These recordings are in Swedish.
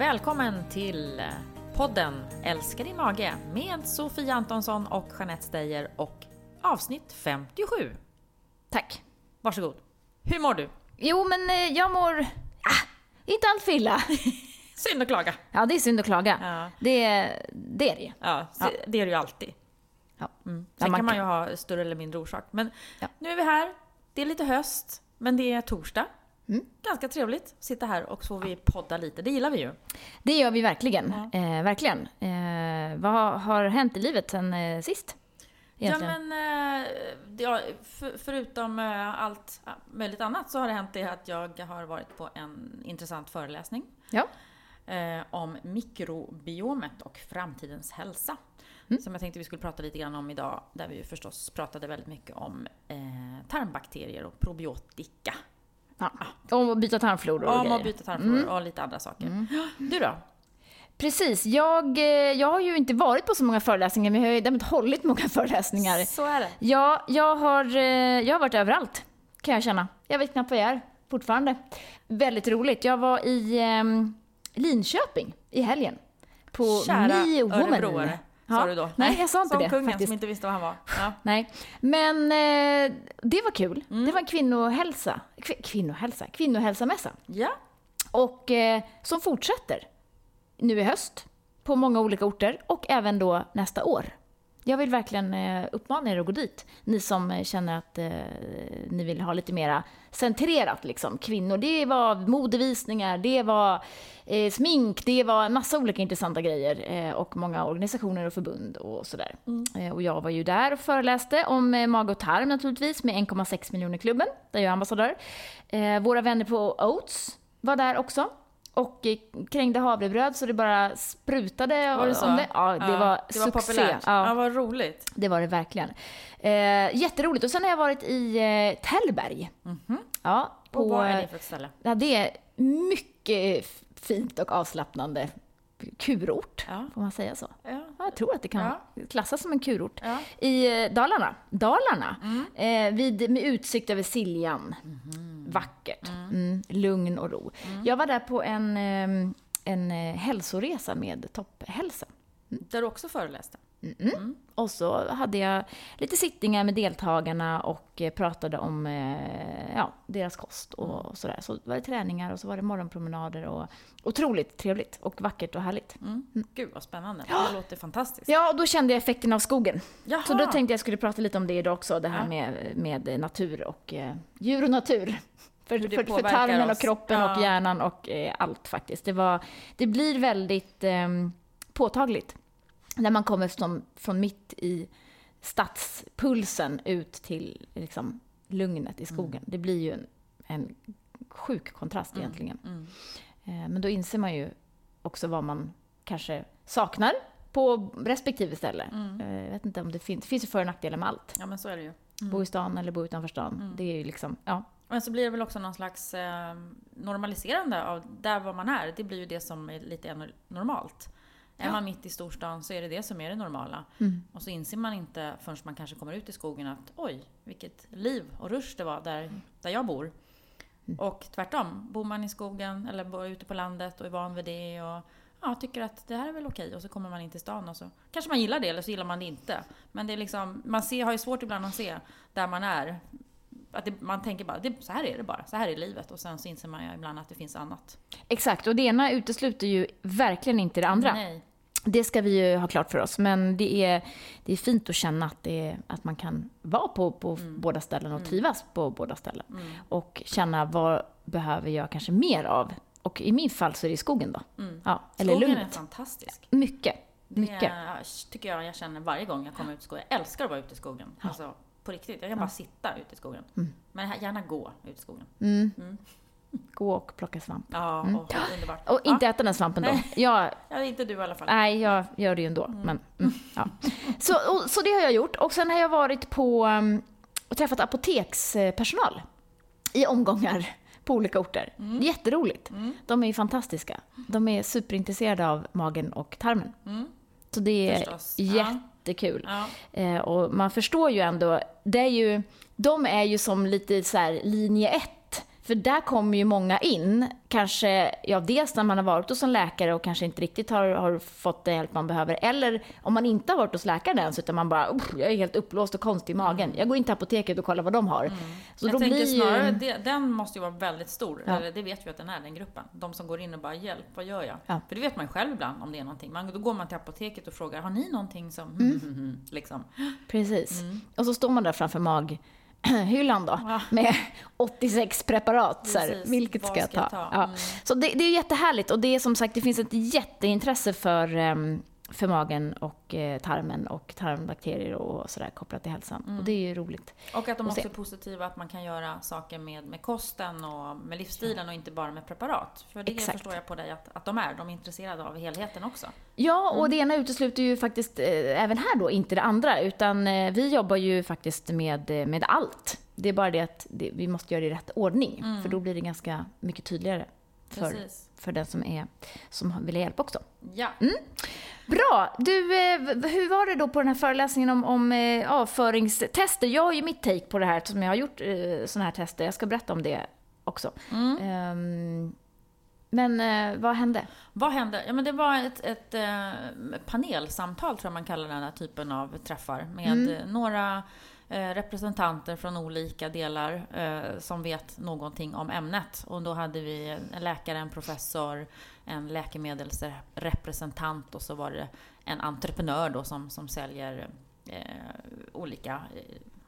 Välkommen till podden Älskar din mage med Sofia Antonsson och Jeanette Steyer och avsnitt 57. Tack. Varsågod. Hur mår du? Jo, men eh, jag mår... Ah, inte allt för illa. Synd att klaga. Ja, det är synd att klaga. Ja. Det, det är det ju. Ja, Ja. det är det ju alltid. Ja. Mm. Sen man kan man ju ha större eller mindre orsak. Men Ja. nu är vi här. Det är lite höst, men det är torsdag. Mm. Ganska trevligt att sitta här och så får vi podda lite. Det gillar vi ju. Det gör vi verkligen. Eh, verkligen. Eh, vad har- hänt i livet sen eh, sist? Egentligen. Ja, men eh, ja, för, förutom eh, allt ja, möjligt annat så har det hänt det att jag har varit på en intressant föreläsning Ja. eh, om mikrobiomet och framtidens hälsa. Mm. Som jag tänkte vi skulle prata lite grann om idag, där vi ju förstås pratade väldigt mycket om tarmbakterier och probiotika. Ja. Om att byta tarmflora och grejer. att byta tarmflora och lite andra saker. Du då? Precis. Jag, eh, jag har ju inte varit på så många föreläsningar, men jag har ju däremot hållit många föreläsningar. Så är det. Ja, jag har, eh, jag har varit överallt, kan jag känna. Jag vet knappt vad jag är, fortfarande. Väldigt roligt. Jag var i ehm, Linköping i helgen. På Kära Me Woman. örebroare, sa du då? Nej, jag sa inte Som det kungen faktiskt. som inte visste vad han var. Ja. Nej, men eh, det var kul. Mm. Det var en kvinnohälsa, kv- kvinnohälsa, kvinnohälsamässa. ja. Och eh, som fortsätter nu i höst på många olika orter och även då nästa år. Jag vill verkligen eh, uppmana er att gå dit. Ni som eh, känner att eh, ni vill ha lite mera centrerat liksom. Kvinnor, det var modevisningar, det var eh, smink, det var en massa olika intressanta grejer. Eh, och många organisationer och förbund och sådär. Eh, och jag var ju där och föreläste om eh, mage och tarm naturligtvis med 1,6 miljoner klubben, där jag är ambassadör. Våra vänner på Oats var där också. Och eh, krängde havrebröd så det bara sprutade Var det så? det. Ja, det var det var succé. populärt. Ja. Ja, vad roligt. det var det verkligen. Eh, jätteroligt. Och sen har jag varit i eh, Tällberg. Ja, På, och vad är det för ett ställe? ja, det är mycket fint och avslappnande kurort. Ja. Får man säga så? Ja. Ja, jag tror att det kan Ja. klassas som en kurort. Ja. I eh, Dalarna. Dalarna. Eh, vid, med utsikt över Siljan. Vackert. Mm. Lugn och ro. Jag var där på en, eh, en eh, hälsoresa med Topphälsa. Där du också föreläste? Och så hade jag lite sittningar med deltagarna och eh, pratade om eh, ja, deras kost och sådär. Så var det träningar och så var det morgonpromenader och otroligt trevligt och vackert och härligt. Mm. Gud vad spännande. Det låter fantastiskt. Ja, och då kände jag effekten av skogen. Jaha. Så då tänkte jag skulle prata lite om det idag också, det här Ja. med, med natur och eh, djur och natur. För, för, för tarmen och kroppen Ja. och hjärnan och eh, allt faktiskt. Det, var, det blir väldigt eh, påtagligt när man kommer från, från mitt i stadspulsen ut till liksom, lugnet i skogen. Det blir ju en, en sjuk kontrast egentligen. Mm. Eh, Men då inser man ju också vad man kanske saknar på respektive ställe. Mm. Eh, Jag vet inte om det finns, det finns ju för och nackdelar med allt. Ja men så är det ju. Bo i stan eller bo utanför stan. Mm. Det är ju liksom, ja. Men så blir det väl också någon slags eh, normaliserande av där var man är. Det blir ju det som är lite ännu normalt. Är Ja. man mitt i storstan så är det det som är det normala. Mm. Och så inser man inte förrän man kanske kommer ut i skogen att oj, vilket liv och rush det var där, där jag bor. Och tvärtom, bor man i skogen eller bor ute på landet och är van vid det och ja, tycker att det här är väl okej och så kommer man in till stan och så kanske man gillar det eller så gillar man det inte. Men det är liksom, man ser, har ju svårt ibland att se där man är. Att det, man tänker bara, det, så här är det bara, så här är livet. Och sen så inser man ju ibland att det finns annat. Exakt, och det ena utesluter ju verkligen inte det andra. Nej. Det ska vi ju ha klart för oss. Men det är, det är fint att känna att, det är, att man kan vara på, på båda ställen och trivas på båda ställen. Mm. Och känna vad behöver jag kanske mer av? Och i min fall så är det i skogen då. Mm. Ja, eller Skogen är lugnet. fantastisk. Mycket. Det Mycket. tycker jag jag känner varje gång jag kommer ut i skogen. Jag älskar att vara ute i skogen. Alltså, på riktigt. Jag kan bara sitta ute i skogen. Men gärna gå ut i skogen. Mm. Mm. Gå och plocka svamp. Ja, och, underbart. Och inte äta den svampen då. Nej. Jag, Ja, inte du i alla fall. nej, jag gör det ju ändå. Men, mm, ja. så, och, så det har jag gjort. Och sen har jag varit på um, och träffat apotekspersonal i omgångar på olika orter. Jätteroligt. De är ju fantastiska. De är superintresserade av magen och tarmen. Mm. Så det är Förstås. Ja. jättekul. Ja. Eh, och man förstår ju ändå, det är ju, de är ju som lite så här linje ett För där kommer ju många in, kanske, ja dels när man har varit hos en läkare och kanske inte riktigt har, har fått den hjälp man behöver, eller om man inte har varit hos läkaren ens, utan man bara, jag är helt uppblåst och konstig i magen. Jag går in till apoteket och kollar vad de har. Så jag då tänker blir snarare, ju... det, den måste ju vara väldigt stor. Ja. Eller det vet vi att den är, den gruppen. De som går in och bara hjälp, vad gör jag? Ja. För det vet man ju själv ibland om det är någonting. Man, då går man till apoteket och frågar, har ni någonting som... liksom. Precis. Och så står man där framför maghyllan då, Ja. med 86 preparat. Så här, vilket ska jag ska jag ta? ta? Ja. Mm. Så det, det är jättehärligt och det är som sagt, det finns ett jätteintresse för, em, för magen och eh, tarmen och tarmbakterier och sådär kopplat till hälsan. Mm. Och det är ju roligt. Och att de också är positiva att man kan göra saker med, med kosten och med livsstilen och inte bara med preparat. För det Exakt. förstår jag på dig att, att de är. De är intresserade av helheten också. Ja, Mm. och det ena utesluter ju faktiskt eh, även här då inte det andra, utan eh, vi jobbar ju faktiskt med, med allt. Det är bara det att det, vi måste göra det i rätt ordning, för då blir det ganska mycket tydligare för, Mm. Precis. för den som, är, som vill ha hjälp också. Ja. Bra! Du, eh, hur var det då på den här föreläsningen om, om eh, avföringstester? Jag har ju mitt take på det här eftersom jag har gjort eh, sådana här tester. Jag ska berätta om det också. Mm. Ehm, men eh, vad hände? Vad hände? Ja, men det var ett, ett eh, panelsamtal, tror jag man kallar den här typen av träffar, med Mm. några Eh, representanter från olika delar eh, som vet någonting om ämnet. Och då hade vi en läkare, en professor, en läkemedelsrepresentant och så var det en entreprenör då som, som säljer eh, olika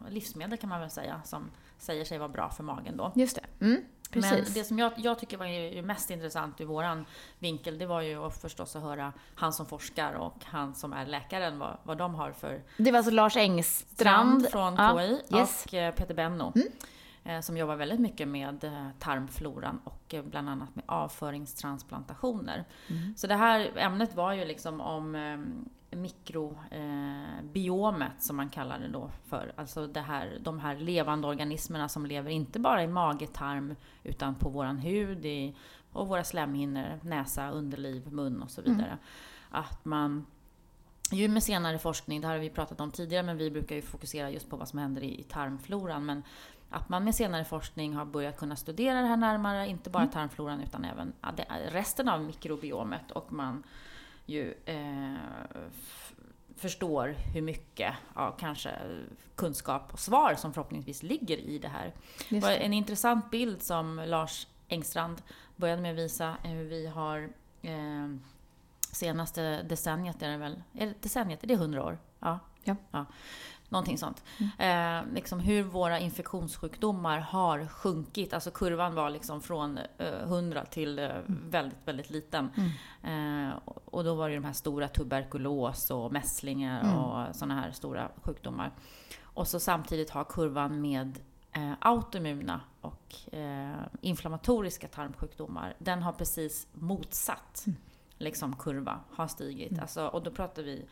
livsmedel kan man väl säga, som säger sig vara bra för magen då. Just det. Mm, men det som jag, jag tycker var mest intressant ur våran vinkel, det var ju att förstås att höra han som forskar och han som är läkaren, vad, vad de har för Det var alltså Lars Engstrand. från Ja, KI yes. och eh, Peter Benno. eh, Som jobbar väldigt mycket med eh, tarmfloran och bland annat med avföringstransplantationer. Mm. Så det här ämnet var ju liksom om mikrobiomet som man kallar det då för. Alltså det här, de här levande organismerna som lever inte bara i mage, tarm utan på våran hud i, och våra slemhinnor, näsa, underliv, mun och så vidare. Att man ju med senare forskning, det här har vi pratat om tidigare, men vi brukar ju fokusera just på vad som händer i, i tarmfloran. Men att man med senare forskning har börjat kunna studera det här närmare, inte bara tarmfloran utan även resten av mikrobiomet. Och man ju eh, förstår hur mycket, ja, kanske kunskap och svar som förhoppningsvis ligger i det här. Det var det. en intressant bild som Lars Engstrand började med att visa hur vi har eh, senaste decenniet är det väl? Är det decenniet? Är det 100 år? Ja. Ja. Någonting sånt. Eh, liksom hur våra infektionssjukdomar har sjunkit. Alltså kurvan var liksom från eh, 100 till eh, väldigt, väldigt liten. Eh, och- då var det de här stora tuberkulos och mässlingar och sådana här stora sjukdomar. Och så samtidigt har kurvan med eh, autoimmuna och eh, inflammatoriska tarmsjukdomar, den har precis motsatt liksom, kurva, har stigit. Alltså, och då pratar vi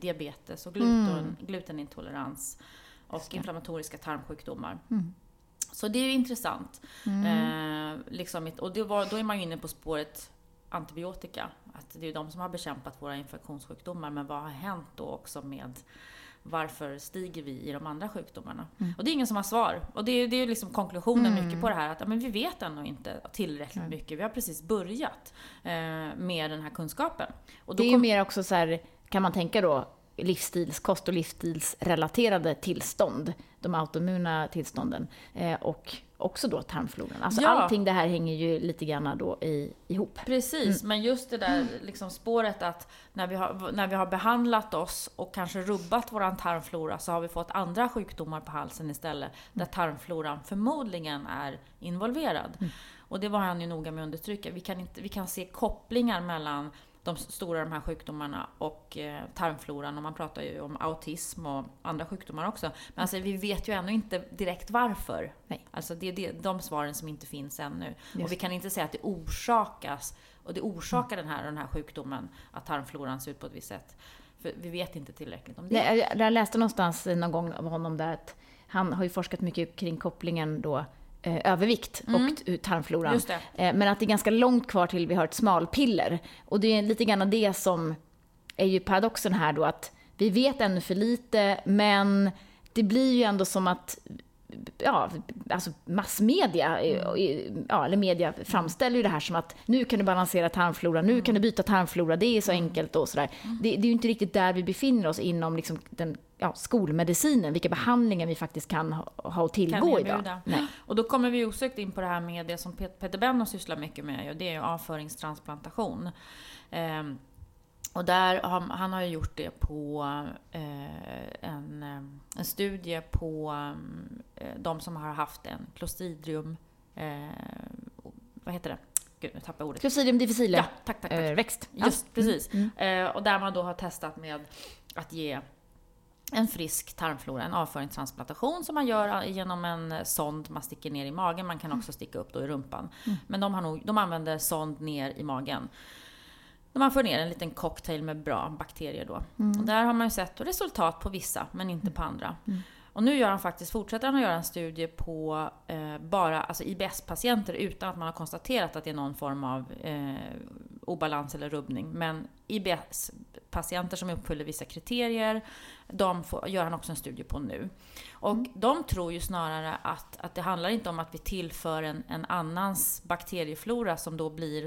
diabetes och gluten, glutenintolerans och inflammatoriska tarmsjukdomar. Så det är ju intressant. Eh, liksom, och det var, då är man ju inne på spåret antibiotika. Att det är ju de som har bekämpat våra infektionssjukdomar. Men vad har hänt då också med varför stiger vi i de andra sjukdomarna? Och det är ingen som har svar. Och det är, det är ju liksom konklusionen mycket på det här att ja, men vi vet ännu inte tillräckligt mycket. Vi har precis börjat eh, med den här kunskapen. Det är ju kom- mer också så här, kan man tänka då, livsstilskost och livsstilsrelaterade tillstånd, de autoimmuna tillstånden, eh, och också då tarmfloran. Alltså Ja. allting det här hänger ju lite grann då i, ihop. Precis, Mm. men just det där liksom spåret att när vi, har, när vi har behandlat oss och kanske rubbat våran tarmflora så har vi fått andra sjukdomar på halsen istället, där Mm. tarmfloran förmodligen är involverad. Och det var han ju noga med att understryka. Vi kan, inte, vi kan se kopplingar mellan de stora de här sjukdomarna och eh, tarmfloran. Och man pratar ju om autism och andra sjukdomar också. Men alltså, vi vet ju ännu inte direkt varför. Nej. Alltså det är det, de svaren som inte finns ännu. Just Och vi kan inte säga att det orsakas, och det orsakar den här, den här sjukdomen, att tarmfloran ser ut på ett visst sätt. För vi vet inte tillräckligt om det. Nej, Jag, läste någonstans någon gång av honom där att han har ju forskat mycket kring kopplingen då övervikt och t- tarmfloran. Mm. Det. Eh, men att det är ganska långt kvar till vi har ett smalpiller. Och det är lite grann det som är ju paradoxen här då att vi vet ännu för lite men det blir ju ändå som att ja, alltså massmedia, mm. ja, eller media framställer ju det här som att nu kan du balansera tarmflora, nu kan du byta tarmflora, det är så mm. enkelt och sådär. Mm. Det, det, är ju inte riktigt där vi befinner oss inom liksom den ja, skolmedicinen, vilka behandlingar vi faktiskt kan ha, att tillgå idag. Nej. Och då kommer vi osökt in på det här med det som Peter Benno sysslar mycket med, och det är ju avföringstransplantation. Um, och där har, han har ju gjort det på eh, en, eh, en studie på eh, de som har haft en Clostridium... Eh, vad heter det? Gud, nu tappade jag ordet. Clostridium difficile. Ja, tack, tack, tack. Eh, växt. Just, ja. precis. Mm. mm. Eh, och där man då har testat med att ge en frisk tarmflora, en avföringstransplantation som man gör genom en sond man sticker ner i magen. Man kan mm. också sticka upp då i rumpan. Mm. Men de, har nog, de använder sond ner i magen. När man får ner en liten cocktail med bra bakterier då. Mm. Och där har man ju sett resultat på vissa, men inte på andra. Mm. Och nu gör han faktiskt, fortsätter han att göra en studie på eh, bara alltså IBS-patienter utan att man har konstaterat att det är någon form av eh, obalans eller rubbning. Men IBS-patienter som uppfyller vissa kriterier, de får, gör han också en studie på nu. Och mm. de tror ju snarare att, att det handlar inte om att vi tillför en, en annans bakterieflora som då blir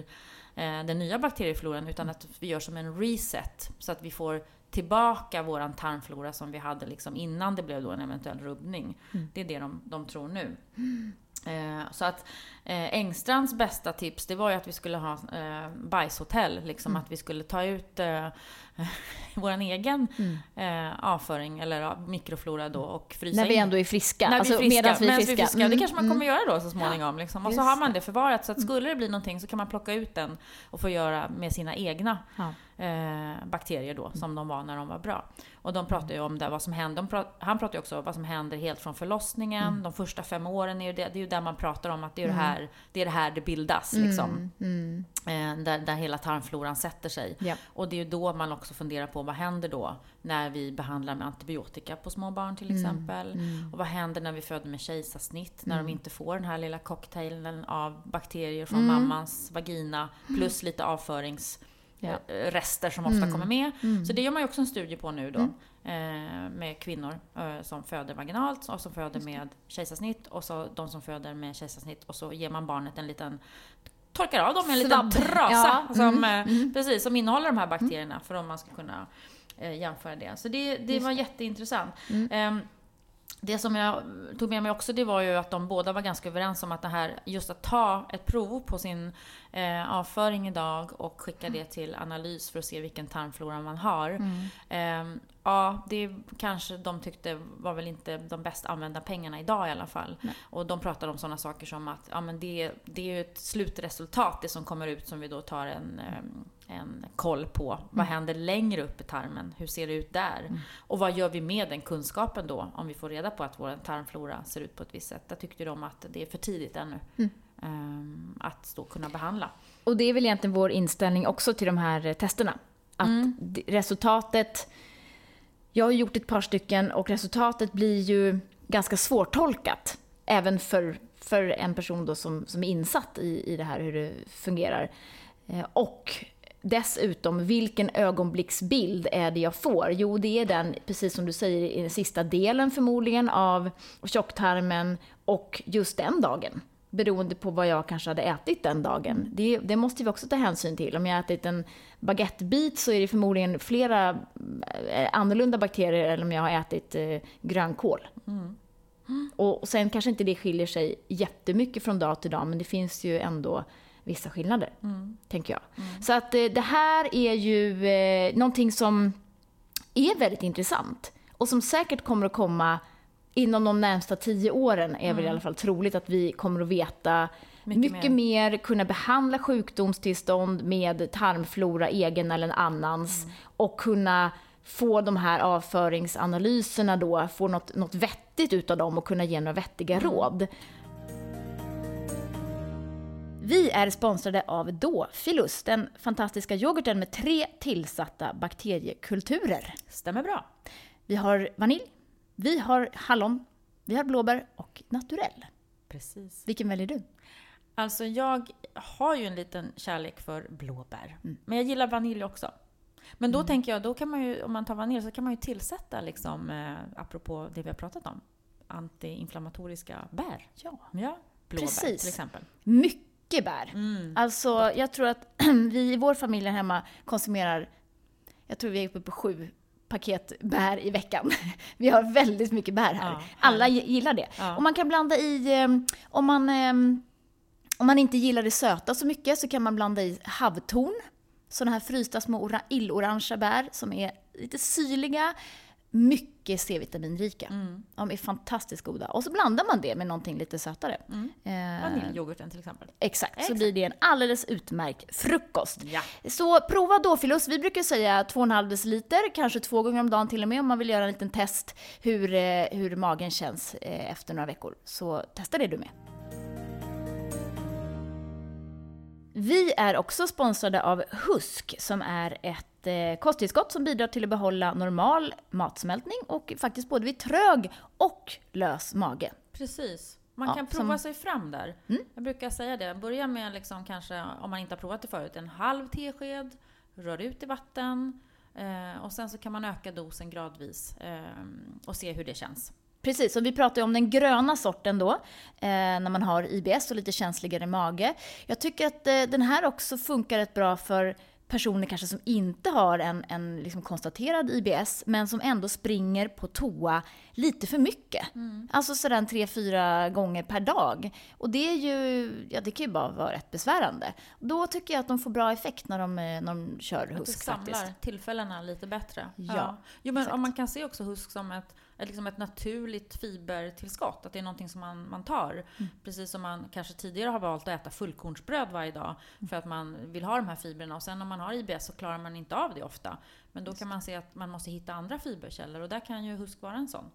eh, den nya bakteriefloran, utan att vi gör som en reset. Så att vi får tillbaka våran tarmflora som vi hade liksom innan det blev då en eventuell rubbning. Mm. Det är det de, de tror nu. Mm. Eh, så att eh, Engstrands bästa tips, det var ju att vi skulle ha eh, bajshotell. Liksom mm. att vi skulle ta ut eh, vår egen mm. eh, avföring, eller mikroflora då, och frysa När vi ändå är friska. När alltså, vi är friska. Medan vi är friska. Vi är friska. Mm. Det kanske man kommer mm. göra då så småningom. Liksom. Och så har man det förvarat. Så att mm. skulle det bli någonting så kan man plocka ut den och få göra med sina egna ja. Eh, bakterier då, som de var när de var bra. Och de pratar ju om det, vad som händer. Pratar, han pratar ju också om vad som händer helt från förlossningen. Mm. De första fem åren är ju det, det är ju där man pratar om att det är, mm. det, här, det, är det här det bildas. Liksom. Mm. Eh, där, där hela tarmfloran sätter sig. Ja. Och det är ju då man också funderar på vad händer då när vi behandlar med antibiotika på små barn till mm. exempel. Mm. Och vad händer när vi föder med kejsarsnitt, när de inte får den här lilla cocktailen av bakterier från mammans vagina plus lite avförings ja. Eh, rester som ofta mm. kommer med. Mm. Så det gör man ju också en studie på nu då. Mm. Eh, med kvinnor eh, som föder vaginalt och som föder med kejsarsnitt och så de som föder med kejsarsnitt och så ger man barnet en liten torkar av dem en liten trasa ja. som, mm. mm. Precis, som innehåller de här bakterierna för om man ska kunna eh, jämföra det. Så det, det var jätteintressant. Mm. Det som jag tog med mig också, det var ju att de båda var ganska överens om att det här, just att ta ett prov på sin eh, avföring idag och skicka det till analys för att se vilken tarmflora man har. Mm. Eh, ja, det kanske de tyckte var väl inte de bäst använda pengarna idag i alla fall. Nej. Och de pratade om sådana saker som att ja, men det, det är ju ett slutresultat, det som kommer ut som vi då tar en eh, en koll på. Mm. Vad händer längre upp i tarmen? Hur ser det ut där? Mm. Och vad gör vi med den kunskapen då, om vi får reda på att vår tarmflora ser ut på ett visst sätt? Där tyckte de att det är för tidigt ännu mm. um, att då kunna behandla. Och det är väl egentligen vår inställning också till de här testerna. Att mm. resultatet... Jag har gjort ett par stycken och resultatet blir ju ganska svårtolkat. Även för, för en person då som, som är insatt i, i det här, hur det fungerar. Eh, och Dessutom, vilken ögonblicksbild är det jag får? Jo, det är den, precis som du säger, i den sista delen förmodligen av tjocktarmen och just den dagen. Beroende på vad jag kanske hade ätit den dagen. Det, det måste vi också ta hänsyn till. Om jag ätit en baguettebit så är det förmodligen flera eh, annorlunda bakterier än om jag har ätit eh, grönkål. Mm. Och sen kanske inte det skiljer sig jättemycket från dag till dag, men det finns ju ändå vissa skillnader, mm. tänker jag. Mm. Så att eh, det här är ju eh, någonting som är väldigt intressant och som säkert kommer att komma inom de närmsta tio åren är mm. väl i mm. alla fall troligt att vi kommer att veta mycket, mycket mer. mer. kunna behandla sjukdomstillstånd med tarmflora, egen eller annans, mm. och kunna få de här avföringsanalyserna då, få något, något vettigt utav dem och kunna ge några vettiga mm. råd. Vi är sponsrade av Dofilus, den fantastiska yoghurten med tre tillsatta bakteriekulturer. Stämmer bra. Vi har vanilj, vi har hallon, vi har blåbär och naturell. Precis. Vilken väljer du? Alltså jag har ju en liten kärlek för blåbär. Mm. Men jag gillar vanilj också. Men då mm. tänker jag, då kan man ju, om man tar vanilj så kan man ju tillsätta, liksom, eh, apropå det vi har pratat om, antiinflammatoriska bär. Ja. Ja, blåbär Precis. till exempel. Mycket bär. Mm. Alltså, jag tror att vi i vår familj hemma konsumerar, jag tror vi är uppe på sju paket bär i veckan. Vi har väldigt mycket bär här. Ja, Alla gi- gillar det. Ja. Och man kan blanda i, eh, om man, eh, om man inte gillar det söta så mycket så kan man blanda i havtorn. Sådana här frysta små ora- illorangea bär som är lite syrliga, mycket C-vitaminrika. Mm. De är fantastiskt goda. Och så blandar man det med någonting lite sötare. Mm. Eh, Vaniljyoghurten till exempel. Exakt, så Exakt. blir det en alldeles utmärkt frukost. Ja. Så prova Dofilus. Vi brukar säga 2,5 deciliter, kanske två gånger om dagen till och med om man vill göra en liten test hur, eh, hur magen känns eh, efter några veckor. Så testa det du med. Vi är också sponsrade av Husk som är ett eh, kosttillskott som bidrar till att behålla normal matsmältning och faktiskt både vid trög och lös mage. Precis. Man Ja, kan prova som- Mm. sig fram där. Jag brukar säga det. Börja med liksom kanske, om man inte har provat det förut, en halv tesked. Rör ut i vatten. Eh, och sen så kan man öka dosen gradvis eh, och se hur det känns. Precis, och vi pratar ju om den gröna sorten då, eh, när man har IBS och lite känsligare mage. Jag tycker att eh, den här också funkar rätt bra för personer kanske som inte har en, en liksom konstaterad IBS, men som ändå springer på toa lite för mycket. Alltså sådär tre, fyra gånger per dag. Och det är ju, ja det kan ju bara vara rätt besvärande. Då tycker jag att de får bra effekt när de, eh, när de kör Att det husk samlar faktiskt. tillfällena lite bättre. Ja, Jo, men om man kan se också husk som ett, ett, liksom ett naturligt fibertillskott. Att det är någonting som man, man tar. Mm. Precis som man kanske tidigare har valt att äta fullkornsbröd varje dag. Mm. För att man vill ha de här fibrerna. Och sen om man har IBS så klarar man inte av det ofta. Men då kan man se att man måste hitta andra fiberkällor. Och där kan ju husk vara en sån.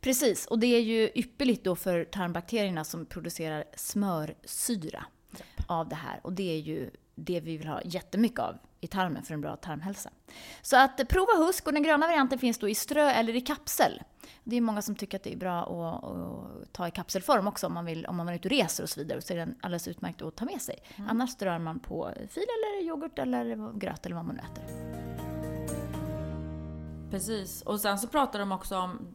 Precis, och det är ju ypperligt då för tarmbakterierna som producerar smörsyra av det här. Och det är ju det vi vill ha jättemycket av i tarmen för en bra tarmhälsa. Så att eh, prova husk och den gröna varianten finns då i strö eller i kapsel. Det är många som tycker att det är bra att, att ta i kapselform också om man, vill, om man är ute och reser och så vidare. Så är den alldeles utmärkt att ta med sig. Annars strör man på fil eller yoghurt eller gröt eller vad man nu äter. Precis. Och sen så pratar de också om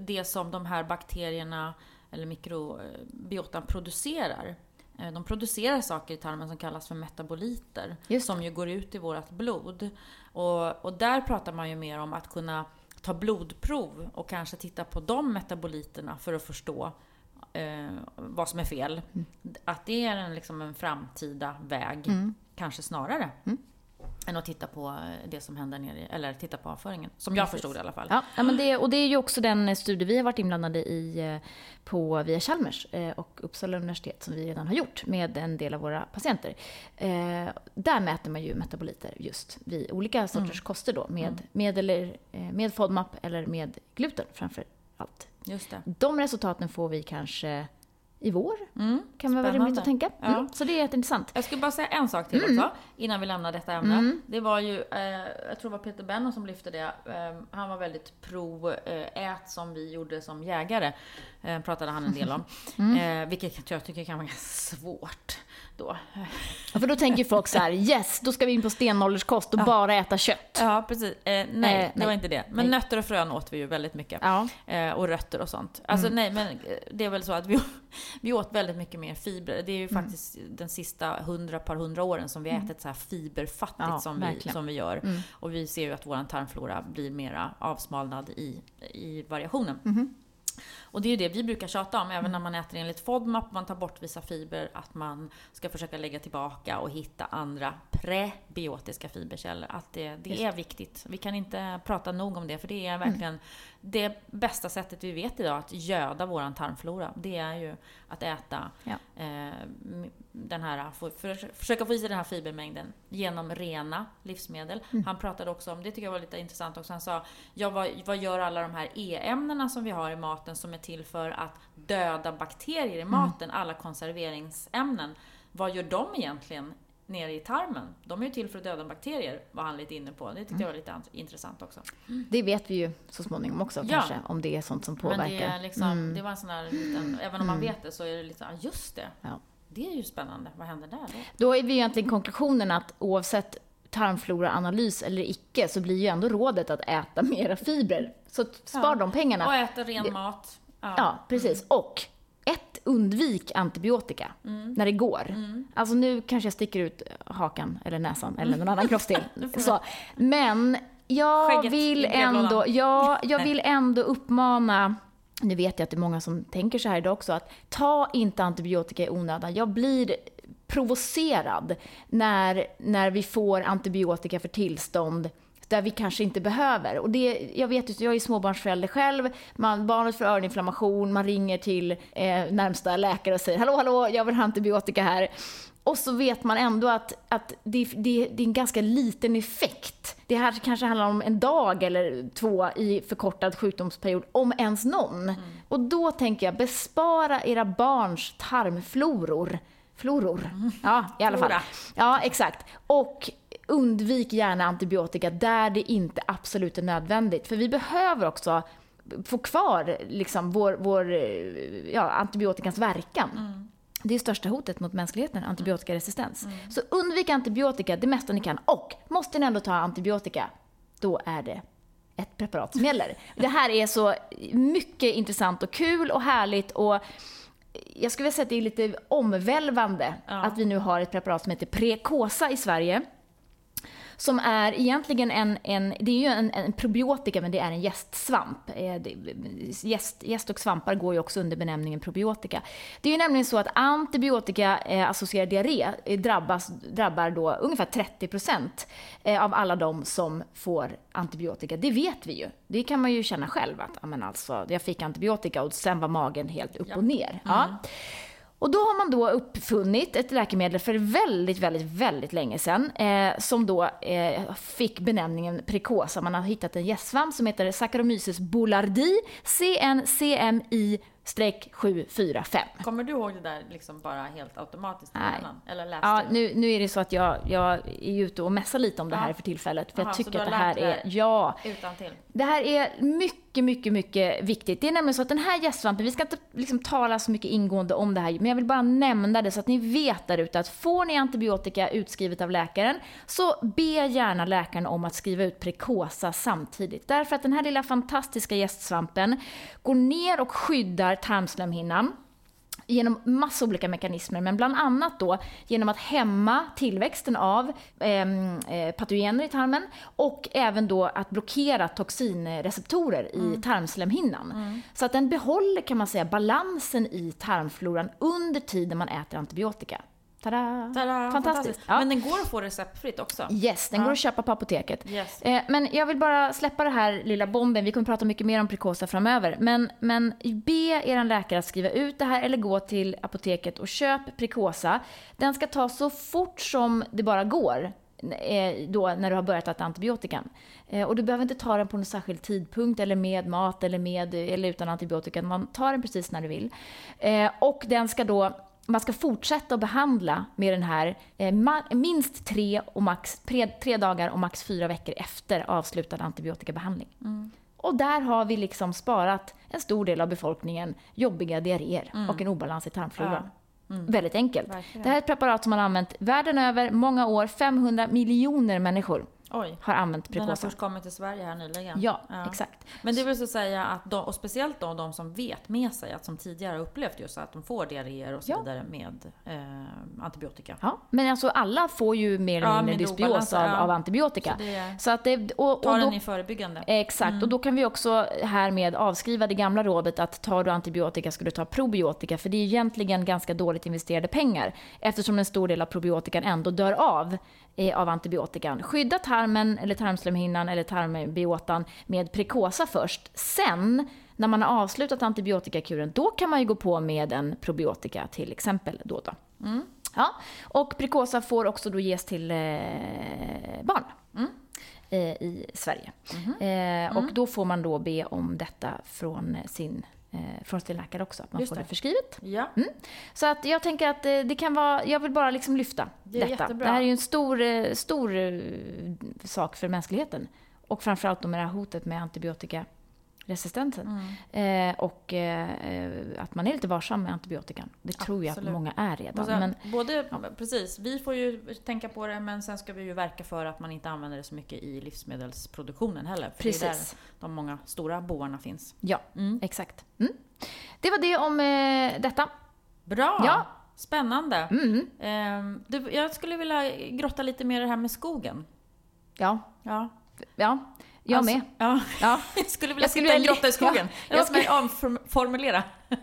det som de här bakterierna eller mikrobiotan producerar. Eh, De producerar saker i tarmen som kallas för metaboliter. Som ju går ut i vårt blod. Och, och där pratar man ju mer om att kunna ta blodprov och kanske titta på de metaboliterna för att förstå eh, vad som är fel. Att det är en, liksom en framtida väg, kanske snarare. Än att titta på det som händer nere eller titta på avföringen. Som jag Precis. förstod i alla fall. Ja, ja, men det, och det är ju också den studie vi har varit inblandade i eh, på via Chalmers eh, och Uppsala universitet som vi redan har gjort med en del av våra patienter. Eh, där mäter man ju metaboliter just vid olika sorters koster då med, med, eller, med FODMAP eller med gluten framför allt. Just det. De resultaten får vi kanske i vår, Mm. kan vara rimligt att tänka. Mm, Ja. Så det är jätteintressant. Jag skulle bara säga en sak till också, innan vi lämnar detta ämne. Det var ju, eh, jag tror det var Peter Benno som lyfte det. Eh, han var väldigt pro eh, ät som vi gjorde som jägare. Eh, pratade han en del om. Eh, vilket jag tycker kan vara ganska svårt då. Ja, För då tänker folk så här, yes, då ska vi in på stenålderskost och bara äta kött. Ja, precis. Eh, nej, Eh, det nej. var inte det. Men Nej. nötter och frön åt vi ju väldigt mycket. Ja. Eh, och rötter och sånt. Alltså nej, men eh, det är väl så att vi, vi åt väldigt mycket mer fibrer. Det är ju faktiskt den sista hundra, par hundra åren som vi ätit så här fiberfattigt Ja, som, vi, verkligen. som vi gör. Och vi ser ju att vår tarmflora blir mera avsmalnad i, i variationen. Och det är ju det vi brukar tjata om, även när man äter enligt FODMAP, man tar bort vissa fibrer, att man ska försöka lägga tillbaka och hitta andra prebiotiska fiberkällor. Att det, det är viktigt. Vi kan inte prata nog om det, för det är verkligen det bästa sättet vi vet idag att göda vår tarmflora. Det är ju att äta Ja. eh, den här, för, för, försöka få i sig den här fibermängden genom rena livsmedel. Han pratade också om, det tycker jag var lite intressant också, han sa ja, vad, vad gör alla de här E-ämnena som vi har i maten som är till för att döda bakterier i maten, alla konserveringsämnen. Vad gör de egentligen nere i tarmen? De är ju till för att döda bakterier, var han lite inne på. Det tyckte jag var lite ant- intressant också. Det vet vi ju så småningom också Ja. kanske, om det är sånt som påverkar. Men det, är liksom, det var en sån här liten, även om man vet det så är det lite, ja just det. Ja. Det är ju spännande, vad händer där då? Då är vi egentligen konklusionen att oavsett tarmfloraanalys eller icke så blir ju ändå rådet att äta mera fibrer. Så spar Ja. de pengarna. Och äta ren Det- mat. Ja, Ja. precis. Och ett, undvik antibiotika Mm. när det går. Alltså nu kanske jag sticker ut hakan eller näsan eller någon annan kroppsdel. Så. Men jag Skägget vill, ändå, ja, jag vill ändå uppmana nu vet jag att det är många som tänker så här idag också, att ta inte antibiotika i onödan. Jag blir provocerad när, när vi får antibiotika för tillstånd där vi kanske inte behöver. Och det, jag vet ju, jag är småbarnsförälder själv, man, barnet får öroninflammation, man ringer till eh, närmsta läkare och säger hallå, hallå, jag vill ha antibiotika här. Och så vet man ändå att, att det, det, det är en ganska liten effekt. Det här kanske handlar om en dag eller två i förkortad sjukdomsperiod, om ens någon. Och då tänker jag, bespara era barns tarmfloror. Floror. Ja, i alla fall. Flora. Ja, exakt. Och undvik gärna antibiotika där det inte absolut är nödvändigt. För vi behöver också få kvar liksom vår, vår eh, ja, antibiotikans verkan. Det är största hotet mot mänskligheten, antibiotikaresistens. Så undvik antibiotika det mesta ni kan. Och måste ni ändå ta antibiotika, då är det ett preparat som gäller. Det här är så mycket intressant och kul och härligt och jag skulle vilja säga att det är lite omvälvande Ja. att vi nu har ett preparat som heter Precosa i Sverige. Som är egentligen en, en det är ju en, en probiotika men det är en jästsvamp. Eh, Jäst, jäst och svampar går ju också under benämningen probiotika. Det är ju nämligen så att antibiotika eh, associerad diarré eh, drabbas, drabbar då ungefär 30% eh, av alla de som får antibiotika. Det vet vi ju. Det kan man ju känna själv att, men alltså, jag fick antibiotika och sen var magen helt upp och ner. Ja. Och då har man då uppfunnit ett läkemedel för väldigt, väldigt, väldigt länge sedan eh, som då eh, fick benämningen Precosa. Man har hittat en jästsvamp som heter Saccharomyces boulardii CNCMI-745. Kommer du ihåg det där liksom bara helt automatiskt Nej. Eller läste Ja, nu, nu är det så att jag, jag är ute och mässar lite om det Ja. här för tillfället. För Jaha, jag tycker att det här är, ja, Utan till. det här är mycket, mycket, mycket viktigt. Det är nämligen så att den här jästsvampen, vi ska inte liksom tala så mycket ingående om det här, men jag vill bara nämna det så att ni vet där ute att får ni antibiotika utskrivet av läkaren, så be gärna läkaren om att skriva ut prekosa samtidigt. Därför att den här lilla fantastiska jästsvampen går ner och skyddar tarmslemhinnan genom massa olika mekanismer, men bland annat då genom att hämma tillväxten av ehm, eh, patogener i tarmen och även då att blockera toxinreceptorer i tarmslemhinnan. Så att den behåller, kan man säga, balansen i tarmfloran under tiden man äter antibiotika. Tada! Tada, Fantastiskt. Ja. Men den går att få receptfritt också. Yes, den Ja. går att köpa på apoteket. Yes. Eh, men jag vill bara släppa det här lilla bomben. Vi kommer prata mycket mer om Precosa framöver. Men, men be er läkare att skriva ut det här eller gå till apoteket och köp Precosa. Den ska tas så fort som det bara går. eh, Då när du har börjat äta antibiotikan. Eh, och du behöver inte ta den på någon särskild tidpunkt eller med mat eller med eller utan antibiotika. Man tar den precis när du vill. Och den ska då man ska fortsätta att behandla med den här eh, minst tre, och max, tre, tre dagar och max fyra veckor efter avslutad antibiotikabehandling. Och där har vi liksom sparat en stor del av befolkningen jobbiga diarréer och en obalans i tarmfloran. Väldigt enkelt. Verkligen. Det här är ett preparat som man har använt världen över, många år. 500 miljoner människor Oj. har använt Den har Precosa. först kommit till Sverige här nyligen. Ja, exakt. Men det vill så säga att, de, och speciellt då de som vet med sig, att som tidigare har upplevt just att de får diarréer och så Ja. vidare med eh, antibiotika. Ja, men alltså alla får ju mer eller Ja, mindre dysbios av, ja. av antibiotika. Så det Så att det, och, och då, den i förebyggande. Exakt, och då kan vi också härmed avskriva det gamla rådet att tar du antibiotika ska du ta probiotika, för det är egentligen ganska dåligt investerade pengar eftersom en stor del av probiotikan ändå dör av av antibiotikan. Skydda tarmen, eller tarmslemhinnan eller tarmbiotan med Precosa först. Sen, när man har avslutat antibiotikakuren, då kan man ju gå på med en probiotika till exempel. Då då. Ja, och Precosa får också då ges till eh, barn eh, i Sverige. Eh, och då får man då be om detta från sin, från sin läkare också, att man Just får det, det. förskrivet. Ja. Så att jag tänker att eh, det kan vara, jag vill bara liksom lyfta Det detta. jättebra. Det här är ju en stor, eh, stor eh, sak för mänskligheten. Och framförallt då med det här hotet med resistenten. Eh, och eh, att man är lite varsam med antibiotikan. Det tror jag att Absolut. många är redan. sen, Men, både, precis, vi får ju tänka på det men sen ska vi ju verka för att man inte använder det så mycket i livsmedelsproduktionen heller. För det är där precis. de många stora boarna finns. Ja, Mm. exakt. Mm. Det var det om eh, detta. Bra! Ja. Spännande! Mm. Ehm, du, jag skulle vilja grotta lite mer i det här med skogen. Ja, Ja. ja. Jag Alltså, med. Ja. Ja. Jag skulle vilja Jag skulle sitta i en grotta i skogen. Ja, jag jag ska omformulera. eh,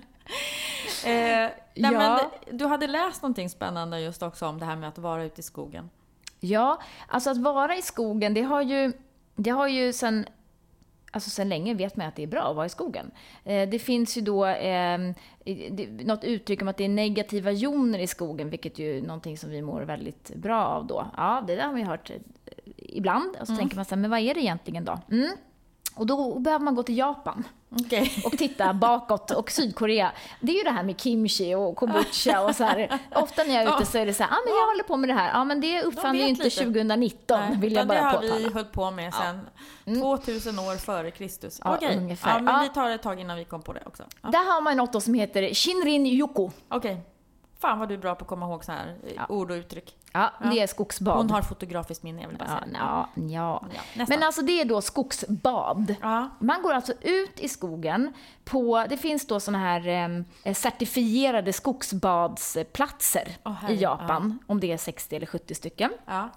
nej, Ja. men du hade läst någonting spännande just också om det här med att vara ute i skogen. Ja, alltså att vara i skogen, det har ju, det har ju sen, alltså sen länge vet man att det är bra att vara i skogen. Eh, det finns ju då eh, något uttryck om att det är negativa joner i skogen, vilket ju är någonting som vi mår väldigt bra av då. Ja, det där har vi hört ibland. Och så tänker man så här, men vad är det egentligen då? Mm. Och då behöver man gå till Japan Okej. och titta bakåt och Sydkorea. Det är ju det här med kimchi och kombucha och så här. Ofta när jag är ute så är det så här, ah, men jag håller på med det här. Ja, men det uppfann vi inte lite. 2019, Nej, vill jag utan det bara har påtala. vi hållit på med sedan 2000 år före Kristus. Ja, Okej, ungefär. ja, men vi tar ett tag innan vi kom på det också. Ja. Där har man något som heter Shinrin Yoko. Okej. Fan vad du är bra på att komma ihåg så här eh, Ja. ord och uttryck. Ja, Ja. det är skogsbad. Hon har fotografiskt minne, jag vill bara ja, säga. ja, ja. Ja. Men alltså det är då skogsbad. Ja. Man går alltså ut i skogen på, det finns då såna här eh, certifierade skogsbadsplatser Åh, i Japan, om det är 60 eller 70 stycken. Ja.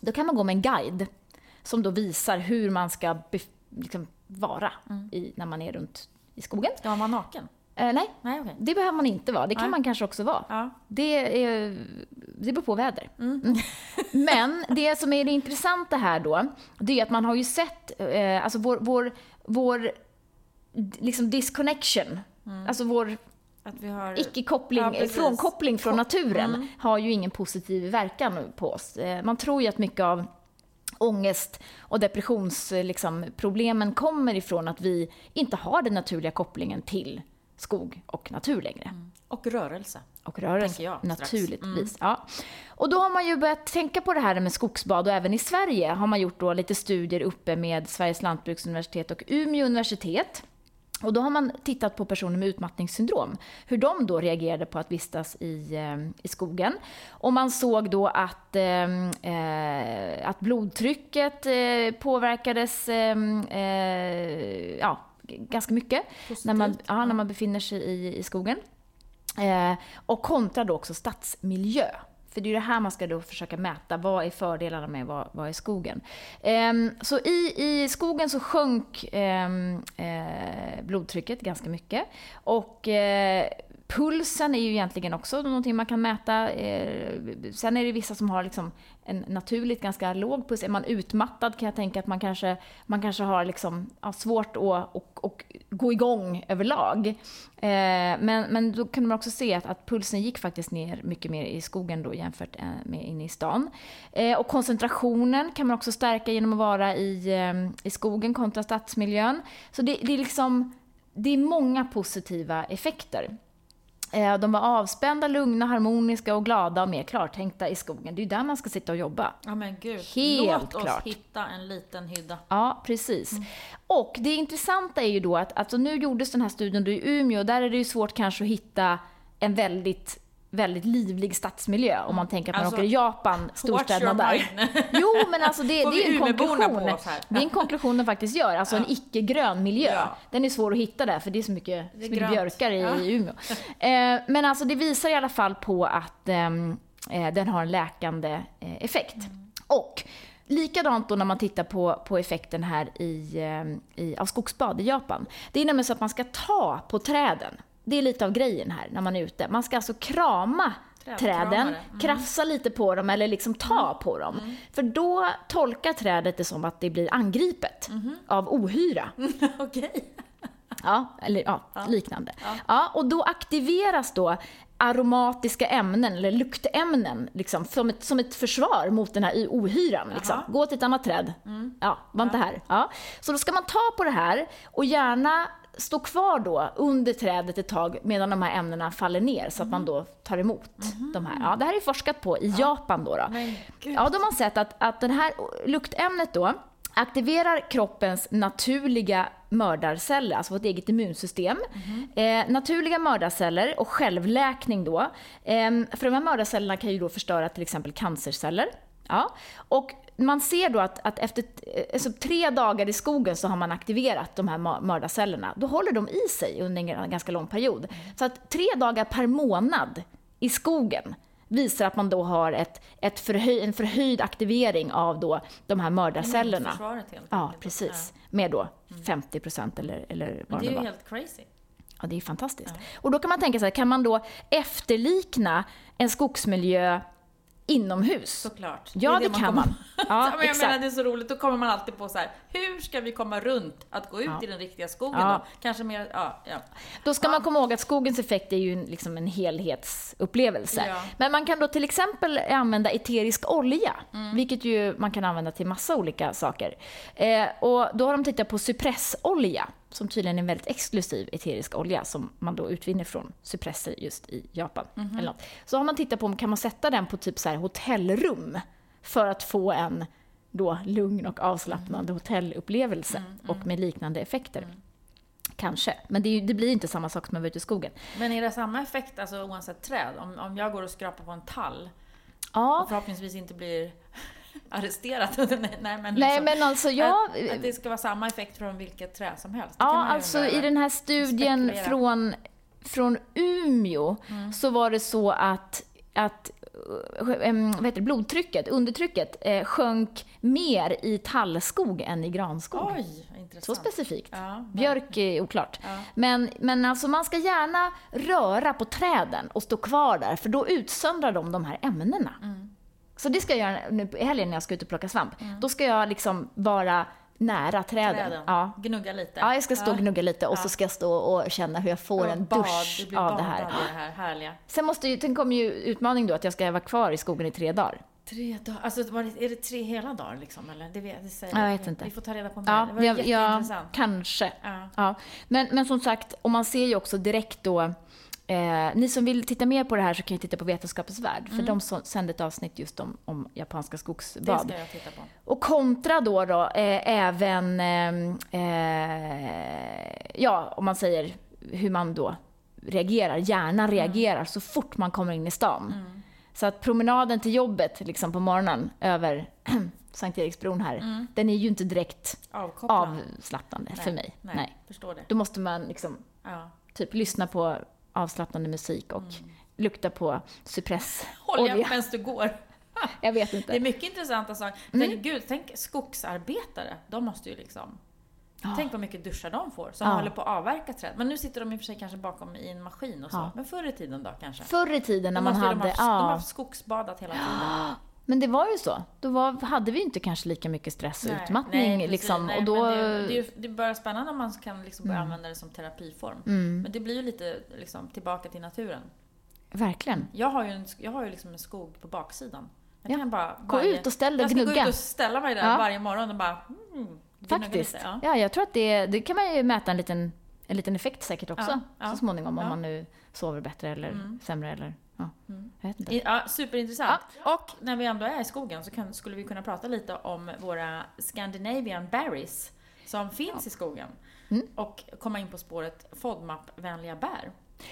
Då kan man gå med en guide som då visar hur man ska liksom vara Mm. i, när man är runt i skogen. Ska man vara naken? Eh, nej, Nej, okej. det behöver man inte vara. Det kan Nej. man kanske också vara. Ja. Det, är, det beror på väder. Mm. Mm. Men det som är det intressanta här då, det är att man har ju sett, eh, alltså vår, vår, vår liksom disconnection, alltså vår har... icke-koppling, Ja, frånkoppling från naturen, Mm. har ju ingen positiv verkan på oss. Eh, Man tror ju att mycket av ångest och depressionsproblemen liksom, problemen kommer ifrån att vi inte har den naturliga kopplingen till skog och natur längre. Och rörelse. Och rörelse, jag naturligtvis. Ja. Och då har man ju börjat tänka på det här med skogsbad och även i Sverige har man gjort då lite studier uppe med Sveriges lantbruksuniversitet och Umeå universitet. Och då har man tittat på personer med utmattningssyndrom, hur de då reagerade på att vistas i, eh, i skogen. Och man såg då att, eh, eh, att blodtrycket eh, påverkades eh, ja, ganska mycket när man, ja, när man befinner sig i, i skogen. Eh, och kontra då också stadsmiljö. För det är det här man ska då försöka mäta. Vad är fördelarna med vad, vad är skogen? Ehm, så i, i skogen så sjönk ehm, eh, blodtrycket ganska mycket. Och eh, pulsen är ju egentligen också någonting man kan mäta. Eh, sen är det vissa som har liksom en naturligt ganska låg puls. Är man utmattad kan jag tänka att man kanske, man kanske har liksom, ja, svårt att och, och gå igång överlag. Eh, men, men då kunde man också se att, att pulsen gick faktiskt ner mycket mer i skogen då jämfört eh, med inne i stan. Eh, och koncentrationen kan man också stärka genom att vara i, eh, i skogen kontra stadsmiljön. Så det, det är liksom, det är många positiva effekter. Eh, De var avspända, lugna, harmoniska och glada och mer klartänkta i skogen. Det är ju där man ska sitta och jobba. Ja men gud. Helt Låt oss klart. hitta en liten hydda. Ja, precis. Och det intressanta är ju då att alltså nu gjordes den här studien då i Umeå, där är det ju svårt kanske att hitta en väldigt väldigt livlig stadsmiljö om man tänker att man Alltså, åker i Japan, storstäderna där. Jo, men alltså det, det är en konklusion. Det är en konklusion de faktiskt gör. Alltså en icke-grön miljö. Ja. Den är svår att hitta där för det är så mycket, så är mycket grönt. björkar i, Ja. Umeå. Eh, men alltså det visar i alla fall på att ehm, eh, den har en läkande eh, effekt. Mm. Och Likadant då när man tittar på, på effekten här i, eh, i, av skogsbad i Japan. Det är nämligen så att man ska ta på träden. Det är lite av grejen här när man är ute. Man ska alltså krama träden, Mm. krafsa lite på dem eller liksom ta på dem. För då tolkar trädet det som att det blir angripet Mhm. av ohyra. Okej. Ja, eller ja, liknande. Ja. och då aktiveras då aromatiska ämnen, eller luktämnen, liksom, som, ett, som ett försvar mot den här ohyran. Liksom. Gå till ett annat träd. Ja, var inte här. Ja. Så då ska man ta på det här och gärna stå kvar då under trädet ett tag medan de här ämnena faller ner så att man då tar emot de här. Ja, det här är forskat på i Japan då. då. Ja, de har sett att, att det här luktämnet då aktiverar kroppens naturliga mördarceller, alltså vårt eget immunsystem. Eh, naturliga mördarceller och självläkning då. Eh, för de här mördarcellerna kan ju då förstöra till exempel cancerceller. Ja. Och man ser då att, att efter alltså tre dagar i skogen så har man aktiverat de här mördarcellerna. Då håller de i sig under en ganska lång period. Så att tre dagar per månad i skogen visar att man då har ett, ett förhöj, en förhöjd aktivering av då de här mördarcellerna. Försvaret helt Ja, precis. Med då 50 procent eller, eller vad det är ju helt crazy. Ja, det är fantastiskt. Ja. Och då kan man tänka sig, kan man då efterlikna en skogsmiljö inomhus. Såklart. Ja, det, det kan man. Ja, men jag exakt. menar, det är så roligt. Då kommer man alltid på så här, hur ska vi komma runt att gå ut ja. i den riktiga skogen ja. då? Kanske mer, ja, ja. Då ska man komma ihåg att skogens effekt är ju liksom en helhetsupplevelse. Men man kan då till exempel använda eterisk olja, mm. vilket ju man kan använda till massa olika saker. Eh, och då har de tittat på cypressolja som tydligen är en väldigt exklusiv eterisk olja som man då utvinner från cypresser just i Japan. Mm -hmm. eller något. Så har man tittat på om kan man sätta den på typ så här hotellrum för att få en då lugn och avslappnande mm. hotellupplevelse mm, mm. och med liknande effekter. Mm. Kanske, men det, det, blir inte samma sak som att vara ute i skogen. Men är det samma effekt alltså, oavsett träd? Om, om jag går och skrapar på en tall ja. och förhoppningsvis inte blir arresterat. Nej, men, liksom, Nej, men alltså jag... Att, att, det ska vara samma effekt från vilket träd som helst. Ja, alltså i den här studien från, från Umeå mm. så var det så att, att ähm, vad heter det, blodtrycket, undertrycket, eh, sjönk mer i tallskog än i granskog. Oj, intressant. Så specifikt. Ja, Björk är oklart. Ja. Men, men alltså man ska gärna röra på träden och stå kvar där, för då utsöndrar de de här ämnena. Mm. Så det ska jag göra nu i helgen när jag ska ut och plocka svamp. Mm. Då ska jag liksom vara nära träden. träden. Ja. Gnugga lite. Ja, jag ska stå och gnugga lite och ja. så ska jag stå och känna hur jag får en bad. dusch det av det här. Av det här härliga. Sen, måste ju, sen kommer ju utmaning då att jag ska vara kvar i skogen i tre dagar. Tre dagar? Alltså är det tre hela dagar liksom? Eller? Det vet, det säger jag vet inte. Vi får ta reda på mer. Ja, det var jag, jätteintressant. Ja, kanske. Ja. ja. Men, men som sagt, och man ser ju också direkt då Eh, ni som vill titta mer på det här så kan ni titta på Vetenskapens Värld, mm. för de sände ett avsnitt just om, om japanska skogsbad. Det ska jag titta på. Och kontra då, då eh, även, eh, eh ja, om man säger hur man då reagerar, hjärnan mm. reagerar så fort man kommer in i stan. Mm. Så att promenaden till jobbet liksom på morgonen över Sankt Eriksbron här, mm. den är ju inte direkt avslappnande nej, för mig. Nej, nej. Förstår det. Då måste man liksom ja. typ lyssna på avslappnande musik och mm. lukta på cypressolja. Håll igen medan du går. Jag vet inte. Det är mycket intressanta saker. Mm. Tänk, gud, tänk skogsarbetare. De måste ju liksom... Ja. Tänk vad mycket duschar de får som ja. håller på att avverka träd. Men nu sitter de i och för sig kanske bakom i en maskin och så. Ja. Men förr i tiden då kanske? Förr i tiden när man hade... De har, haft, de har haft skogsbadat hela tiden. Men det var ju så. Då var, hade vi inte kanske lika mycket stress och nej, utmattning. Nej, liksom, nej, och då... det, det, det är bara spännande om man kan liksom börja mm. använda det som terapiform. Mm. Men det blir ju lite liksom, tillbaka till naturen. Verkligen. Jag har ju, en, jag har ju liksom en skog på baksidan. Jag ja. kan bara Gå varje, ut och ställ dig och gnugga. Jag ska gå ut och ställa mig där ja. varje morgon och bara mm, Faktiskt. Lite, ja. ja. jag tror att det, det kan man ju mäta en liten, en liten effekt säkert också så småningom om man nu sover bättre eller mm. sämre eller Ja, mm. ja, superintressant. Ja. Och när vi ändå är i skogen så kan, skulle vi kunna prata lite om våra Scandinavian berries som finns ja. i skogen. Mm. Och komma in på spåret FODMAP-vänliga bär.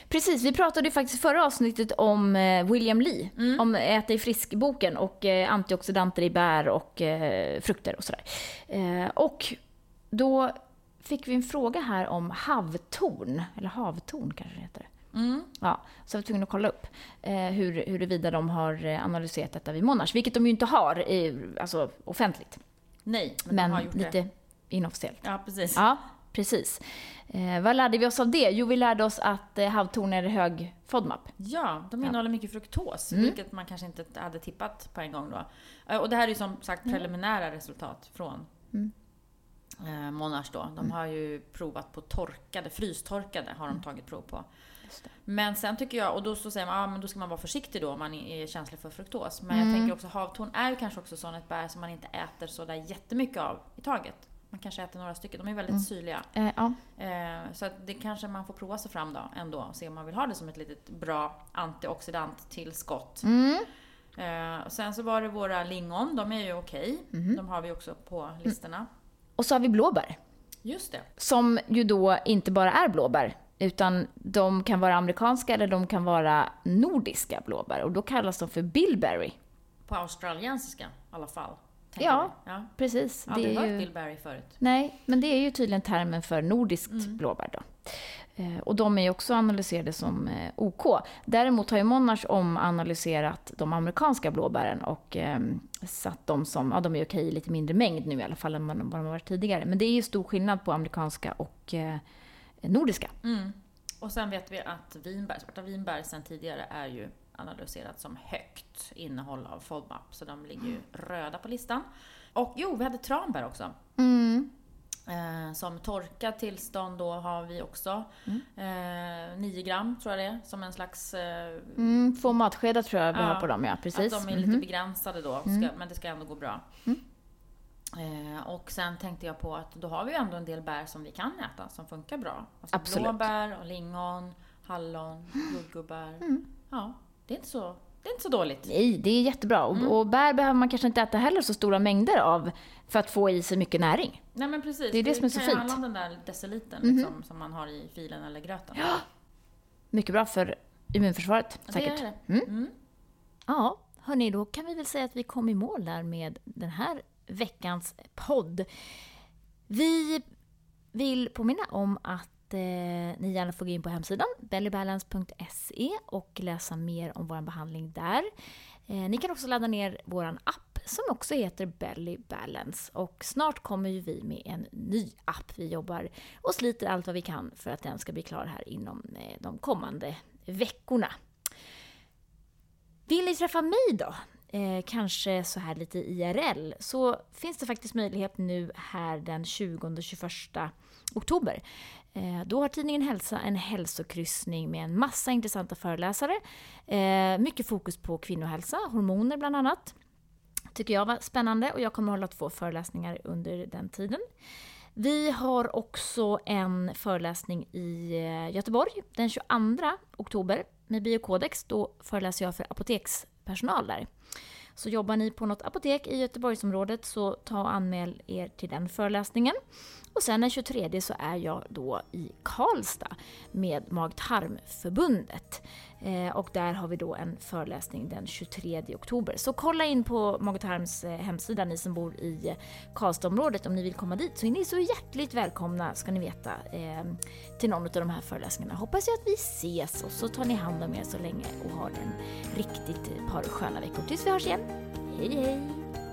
Precis, vi pratade ju faktiskt förra avsnittet om eh, William Lee, mm. om Äta i frisk-boken och eh, antioxidanter i bär och eh, frukter och sådär. och då fick vi en fråga här om havtorn, eller havtorn kanske det heter. Mm. Ja, så jag var tvungen att kolla upp eh, hur, huruvida de har eh, analyserat detta vid Monash, vilket de ju inte har i, alltså, offentligt. Nej, men, men de har gjort lite det. inofficiellt. Ja, precis. Ja, precis. Eh, vad lärde vi oss av det? Jo, vi lärde oss att eh, havtorn är hög FODMAP. Ja, de innehåller ja. mycket fruktos, mm. vilket man kanske inte hade tippat på en gång då. Eh, och det här är ju som sagt mm. preliminära mm. resultat från mm. eh, Monash då. De mm. har ju provat på torkade, frystorkade har de mm. tagit prov på. Men sen tycker jag, och då så säger man, ja men då ska man vara försiktig då om man är känslig för fruktos. Men mm. jag tänker också havtorn är ju kanske också sån ett bär som man inte äter så där jättemycket av i taget. Man kanske äter några stycken, de är väldigt mm. syrliga. Eh, ja. eh, så det kanske man får prova sig fram då ändå och se om man vill ha det som ett litet bra antioxidanttillskott. Mm. Eh, och sen så var det våra lingon, de är ju okej. Mhm. De har vi också på listorna. Och så har vi blåbär. Just det. Som ju då inte bara är blåbär, utan de kan vara amerikanska eller de kan vara nordiska blåbär. Och då kallas de för bilberry. På australiensiska i alla fall. Ja, ja. precis. Har aldrig är hört ju... Billberry förut. Nej, men det är ju tydligen termen för nordiskt Mm. blåbär då. Eh, Och de är ju också analyserade som eh, OK. Däremot har ju Monash omanalyserat de amerikanska blåbären och eh, satt dem som, ja de är okej i lite mindre mängd nu i alla fall än vad de vad de har varit tidigare. Men det är ju stor skillnad på amerikanska och eh, nordiska. Mm. Och sen vet vi att vinbär, svarta vinbär sen tidigare är ju analyserat som högt innehåll av FODMAP, så de ligger ju röda på listan. Och jo, vi hade tranbär också. Mm. Eh, som torkat tillstånd då har vi också. Eh, 9 gram tror jag det är, som en slags... Eh, Mm, två matskedar tror jag vi Ja, har på dem, ja. Precis. Att de är lite Mhm. begränsade då, ska, Mm. men det ska ändå gå bra. Mm. Eh, och sen tänkte jag på att då har vi ju ändå en del bär som vi kan äta, som funkar bra. Alltså Absolut. blåbär, och lingon, hallon, jordgubbar. Mm. Ja, det är, inte så, det är inte så dåligt. Nej, det är jättebra. Mm. och bär behöver man kanske inte äta heller så stora mängder av för att få i sig mycket näring. Nej men precis, Det är det som är så kan ju fint. handla om den där decilitern Mhm. liksom, som man har i filen eller gröten. Ja, Mycket bra för immunförsvaret, säkert. Det är det. Mm. Mm. Ja, hörni, då kan vi väl säga att vi kom i mål där med den här veckans podd. Vi vill påminna om att eh, ni gärna får gå in på hemsidan bellybalance.se och läsa mer om vår behandling där. Eh, ni kan också ladda ner vår app som också heter Belly Balance och snart kommer ju vi med en ny app. Vi jobbar och sliter allt vad vi kan för att den ska bli klar här inom eh, de kommande veckorna. Vill ni träffa mig då? Eh, kanske så här lite IRL, så finns det faktiskt möjlighet nu här den 20-21 oktober. Eh, då har tidningen Hälsa en hälsokryssning med en massa intressanta föreläsare. Eh, mycket fokus på kvinnohälsa, hormoner bland annat. Tycker jag var spännande och jag kommer hålla två föreläsningar under den tiden. Vi har också en föreläsning i eh, Göteborg den 22 oktober med Biokodex. Då föreläser jag för Apoteks personal där. Så jobbar ni på något apotek i Göteborgsområdet så ta och anmäl er till den föreläsningen. Och sen den 23 så är jag då i Karlstad med Mag-tarmförbundet. Eh, och där har vi då en föreläsning den 23 oktober. Så kolla in på Mag-tarms eh, hemsida ni som bor i eh, Karlstadområdet om ni vill komma dit. Så är ni så hjärtligt välkomna ska ni veta till någon av de här föreläsningarna. Hoppas jag att vi ses och så tar ni hand om er så länge och har en riktigt par sköna veckor tills vi hörs igen. Hej hej!